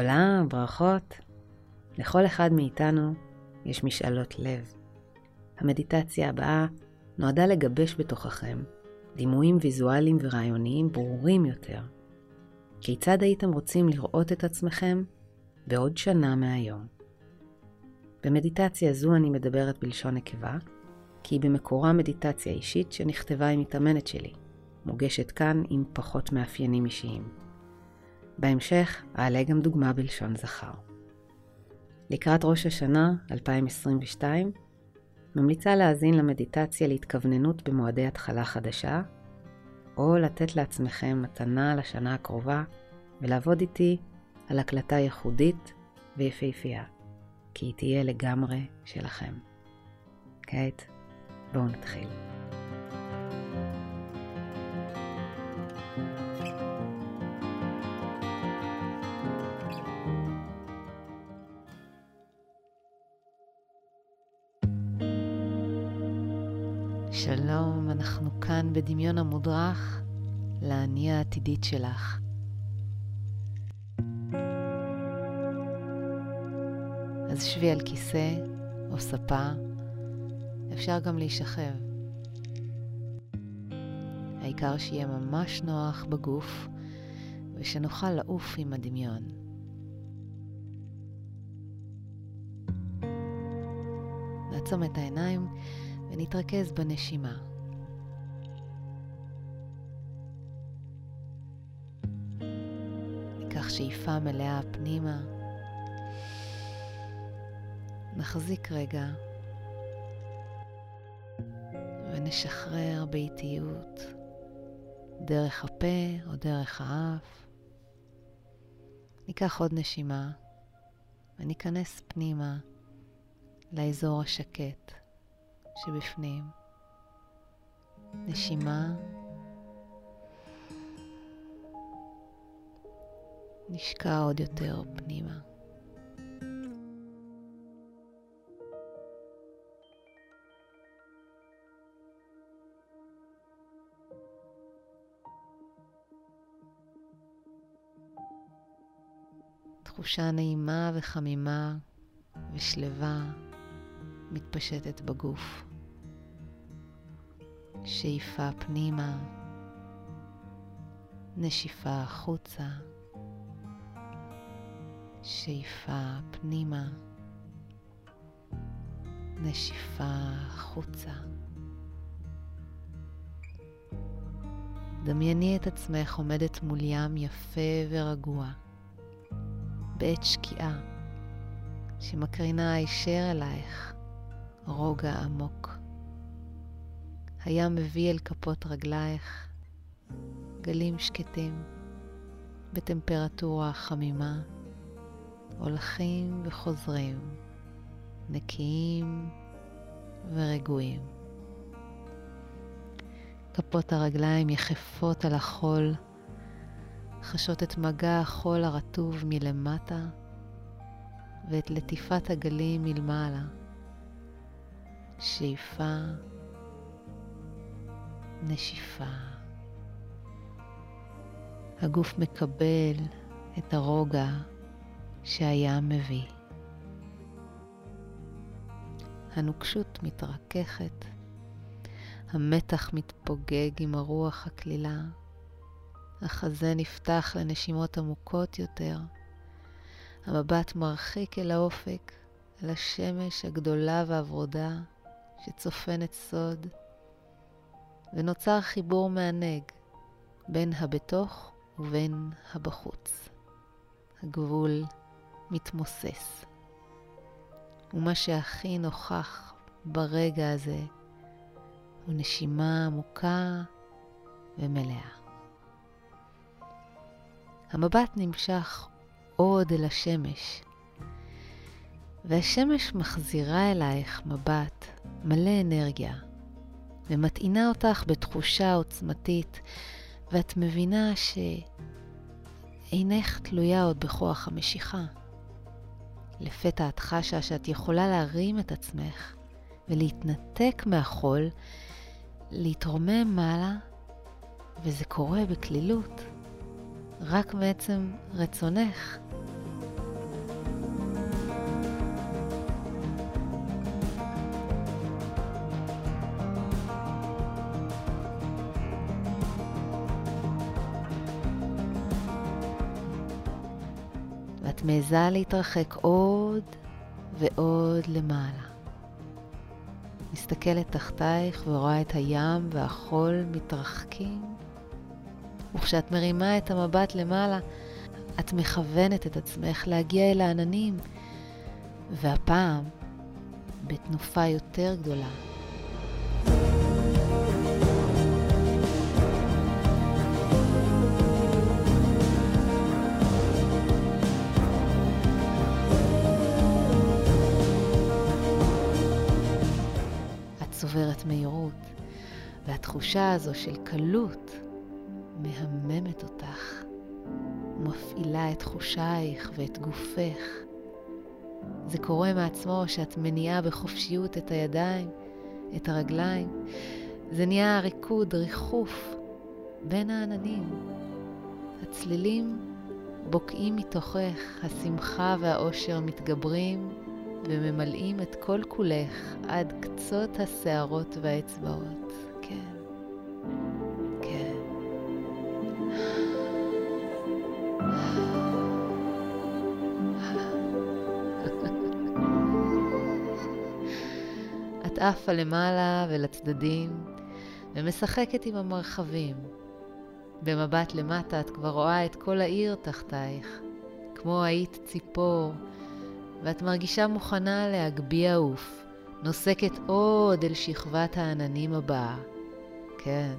עולם, ברכות. לכל אחד מאיתנו יש משאלות לב. המדיטציה הבאה נועדה לגבש בתוככם דימויים ויזואליים ורעיוניים ברורים יותר. כיצד הייתם רוצים לראות את עצמכם בעוד שנה מהיום? במדיטציה זו אני מדברת בלשון נקבה, כי היא במקורה מדיטציה אישית שנכתבה עם מתאמנת שלי, מוגשת כאן עם פחות מאפיינים אישיים. בהמשך אעלה גם דוגמה בלשון זכר. לקראת ראש השנה 2022, ממליצה להאזין למדיטציה להתכווננות במועדי התחלה חדשה, או לתת לעצמכם מתנה לשנה הקרובה ולעבוד איתי על הקלטה ייחודית ויפהפייה, כי היא תהיה לגמרי שלכם. כעת, בואו נתחיל. שלום, כאן בדמיון המודרך לאני העתידית שלך. אז שבי על כיסא או ספה, אפשר גם להישכב. העיקר שיהיה ממש נוח בגוף ושנוכל לעוף עם הדמיון. נעצום את העיניים ונתרכז בנשימה. ניקח שאיפה מלאה פנימה. נחזיק רגע ונשחרר באיטיות דרך הפה או דרך האף. ניקח עוד נשימה וניכנס פנימה לאזור השקט. שבפנים. נשימה. נשקע עוד יותר פנימה. תחושה נעימה וחמימה ושלווה מתפשטת בגוף. שאיפה פנימה, נשיפה החוצה, שאיפה פנימה, נשיפה החוצה. דמייני את עצמך עומדת מול ים יפה ורגוע, בעת שקיעה, שמקרינה הישר אלייך רוגע עמוק. הים מביא אל כפות רגלייך גלים שקטים בטמפרטורה חמימה, הולכים וחוזרים, נקיים ורגועים. כפות הרגליים יחפות על החול, חשות את מגע החול הרטוב מלמטה ואת לטיפת הגלים מלמעלה. שאיפה, נשיפה. הגוף מקבל את הרוגע שהים מביא. הנוקשות מתרככת, המתח מתפוגג עם הרוח הקלילה, החזה נפתח לנשימות עמוקות יותר, המבט מרחיק אל האופק, אל השמש הגדולה והוורודה שצופנת סוד, ונוצר חיבור מענג בין הבתוך ובין הבחוץ. הגבול מתמוסס. ומה שהכי נוכח ברגע הזה הוא נשימה עמוקה ומלאה. המבט נמשך עוד אל השמש, והשמש מחזירה אלייך מבט מלא אנרגיה, ומטעינה אותך בתחושה עוצמתית, ואת מבינה שאינך תלויה עוד בכוח המשיכה. לפתע את חשה שאת יכולה להרים את עצמך ולהתנתק מהחול, להתרומם מעלה, וזה קורה בקלילות, רק מעצם רצונך מעיזה להתרחק עוד ועוד למעלה. מסתכלת תחתייך ורואה את הים והחול מתרחקים, וכשאת מרימה את המבט למעלה, את מכוונת את עצמך להגיע אל העננים, והפעם בתנופה יותר גדולה. צוברת מהירות, והתחושה הזו של קלות מהממת אותך, מפעילה את חושייך ואת גופך. זה קורה מעצמו שאת מניעה בחופשיות את הידיים, את הרגליים. זה נהיה ריקוד, ריחוף בין העננים. הצלילים בוקעים מתוכך, השמחה והאושר מתגברים וממלאים את כל כולך עד קצות השערות והאצבעות. כן, כן. את עפה למעלה ולצדדים ומשחקת עם המרחבים. במבט למטה את כבר רואה את כל העיר תחתייך, כמו היית ציפור ואת מרגישה מוכנה להגביה עוף, נוסקת עוד אל שכבת העננים הבאה. כן,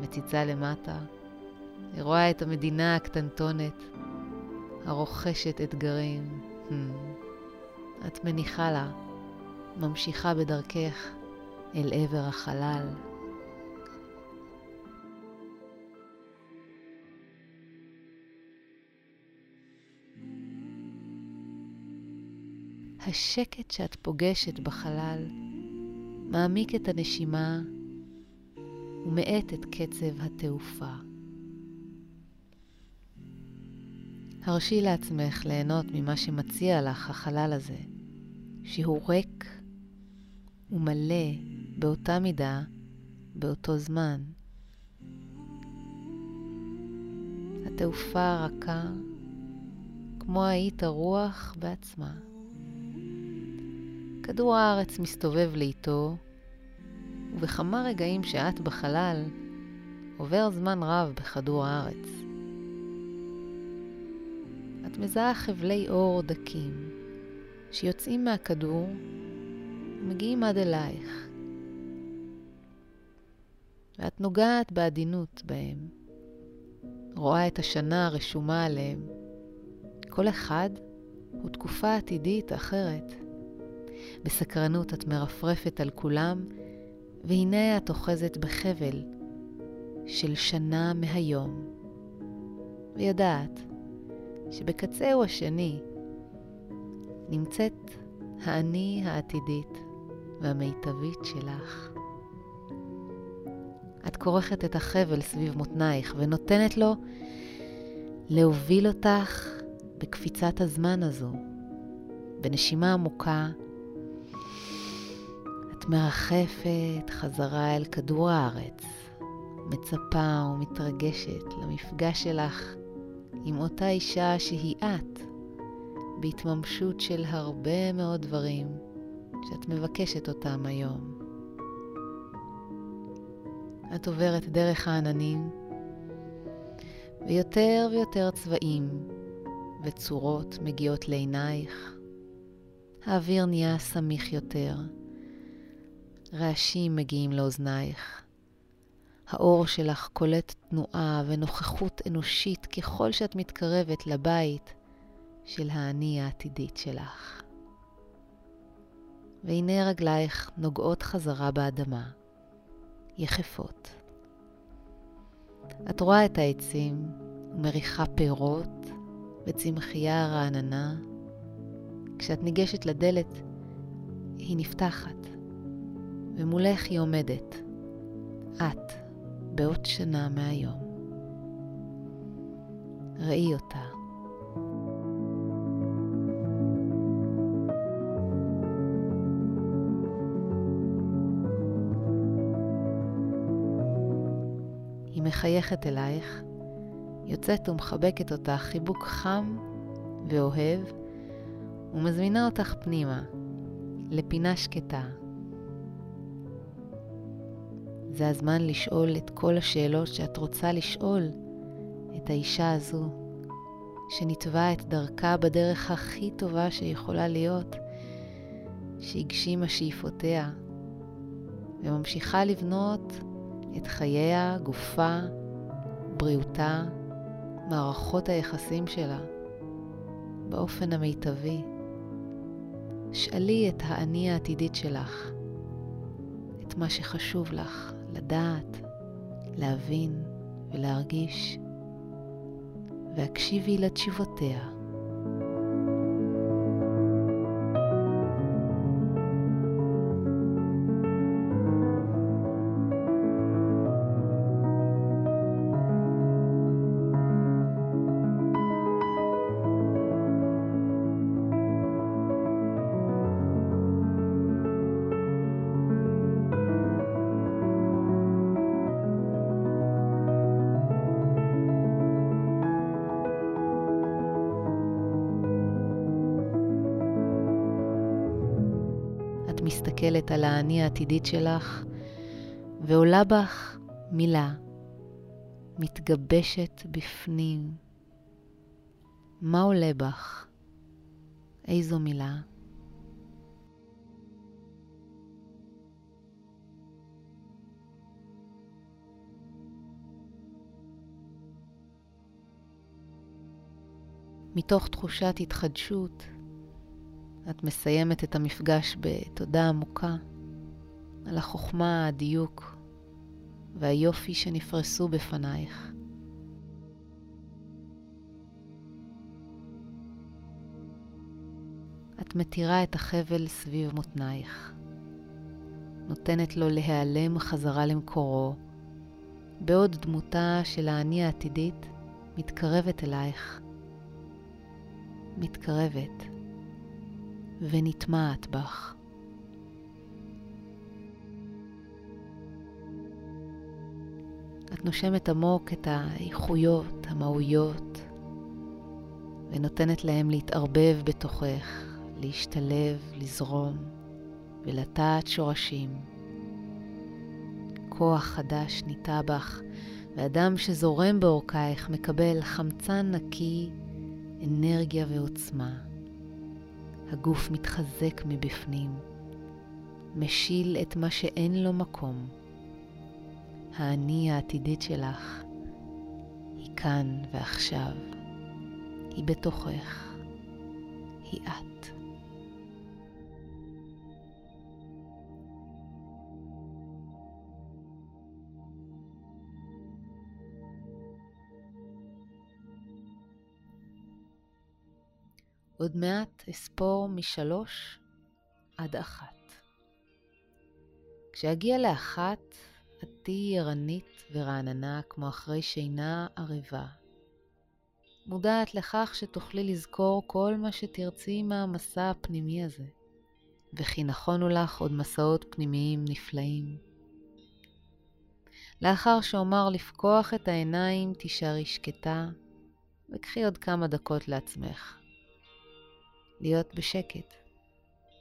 מציצה למטה, רואה את המדינה הקטנטונת, הרוכשת אתגרים. Hmm. את מניחה לה, ממשיכה בדרכך אל עבר החלל. השקט שאת פוגשת בחלל מעמיק את הנשימה ומאט את קצב התעופה. הרשי לעצמך ליהנות ממה שמציע לך החלל הזה, שהוא ריק ומלא באותה מידה, באותו זמן. התעופה רכה, כמו היית הרוח בעצמה. כדור הארץ מסתובב לאיתו, ובכמה רגעים שאת בחלל, עובר זמן רב בכדור הארץ. את מזהה חבלי אור דקים, שיוצאים מהכדור ומגיעים עד אלייך. ואת נוגעת בעדינות בהם, רואה את השנה הרשומה עליהם. כל אחד הוא תקופה עתידית אחרת. בסקרנות את מרפרפת על כולם, והנה את אוחזת בחבל של שנה מהיום, ויודעת שבקצהו השני נמצאת האני העתידית והמיטבית שלך. את כורכת את החבל סביב מותנייך ונותנת לו להוביל אותך בקפיצת הזמן הזו, בנשימה עמוקה מרחפת חזרה אל כדור הארץ, מצפה ומתרגשת למפגש שלך עם אותה אישה שהיא את, בהתממשות של הרבה מאוד דברים שאת מבקשת אותם היום. את עוברת דרך העננים, ויותר ויותר צבעים וצורות מגיעות לעינייך. האוויר נהיה סמיך יותר. רעשים מגיעים לאוזנייך. האור שלך קולט תנועה ונוכחות אנושית ככל שאת מתקרבת לבית של האני העתידית שלך. והנה רגלייך נוגעות חזרה באדמה, יחפות. את רואה את העצים ומריחה פירות וצמחייה רעננה. כשאת ניגשת לדלת, היא נפתחת. ומולך היא עומדת, את, בעוד שנה מהיום. ראי אותה. היא מחייכת אלייך, יוצאת ומחבקת אותך חיבוק חם ואוהב, ומזמינה אותך פנימה, לפינה שקטה. זה הזמן לשאול את כל השאלות שאת רוצה לשאול את האישה הזו, שנתבע את דרכה בדרך הכי טובה שיכולה להיות, שהגשימה שאיפותיה, וממשיכה לבנות את חייה, גופה, בריאותה, מערכות היחסים שלה, באופן המיטבי. שאלי את האני העתידית שלך, את מה שחשוב לך לדעת, להבין ולהרגיש, והקשיבי לתשובותיה. מסתכלת על האני העתידית שלך ועולה בך מילה, מתגבשת בפנים. מה עולה בך? איזו מילה? מתוך תחושת התחדשות, את מסיימת את המפגש בתודה עמוקה על החוכמה, הדיוק והיופי שנפרסו בפנייך. את מתירה את החבל סביב מותנייך, נותנת לו להיעלם חזרה למקורו, בעוד דמותה של האני העתידית מתקרבת אלייך. מתקרבת. ונטמעת בך. את נושמת עמוק את האיכויות, המהויות, ונותנת להם להתערבב בתוכך, להשתלב, לזרום ולטעת שורשים. כוח חדש ניטע בך, ואדם שזורם בעורקייך מקבל חמצן נקי, אנרגיה ועוצמה. הגוף מתחזק מבפנים, משיל את מה שאין לו מקום. האני העתידית שלך היא כאן ועכשיו, היא בתוכך, היא את. עוד מעט אספור משלוש עד אחת. כשאגיע לאחת, את תהיי ערנית ורעננה כמו אחרי שינה ערבה. מודעת לכך שתוכלי לזכור כל מה שתרצי מהמסע הפנימי הזה, וכי נכונו לך עוד מסעות פנימיים נפלאים. לאחר שאומר לפקוח את העיניים, תישארי שקטה, וקחי עוד כמה דקות לעצמך. להיות בשקט,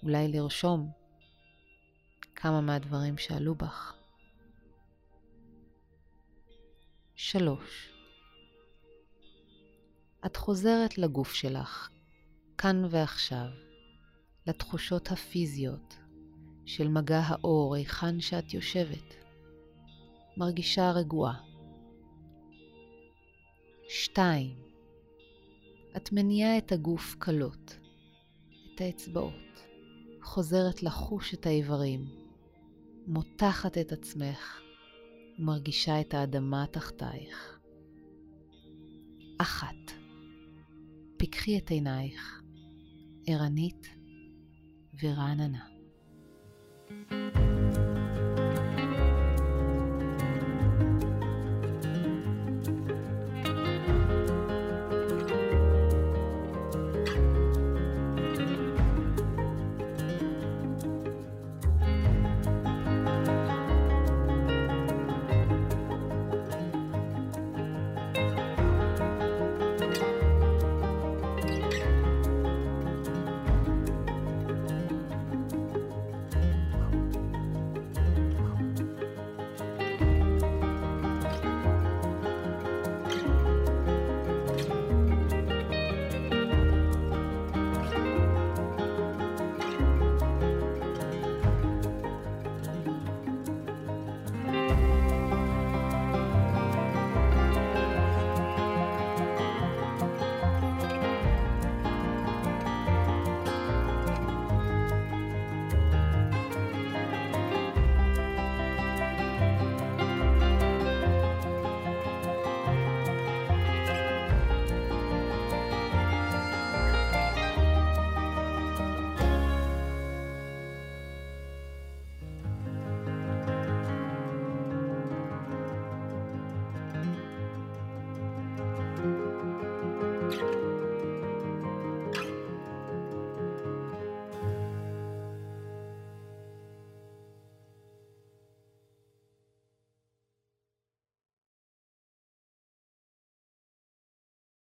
אולי לרשום כמה מהדברים שעלו בך. שלוש. את חוזרת לגוף שלך, כאן ועכשיו, לתחושות הפיזיות של מגע האור היכן שאת יושבת. מרגישה רגועה. שתיים. את מניעה את הגוף קלות. את האצבעות, חוזרת לחוש את האיברים, מותחת את עצמך ומרגישה את האדמה תחתייך. אחת, פיקחי את עינייך, ערנית ורעננה. thank you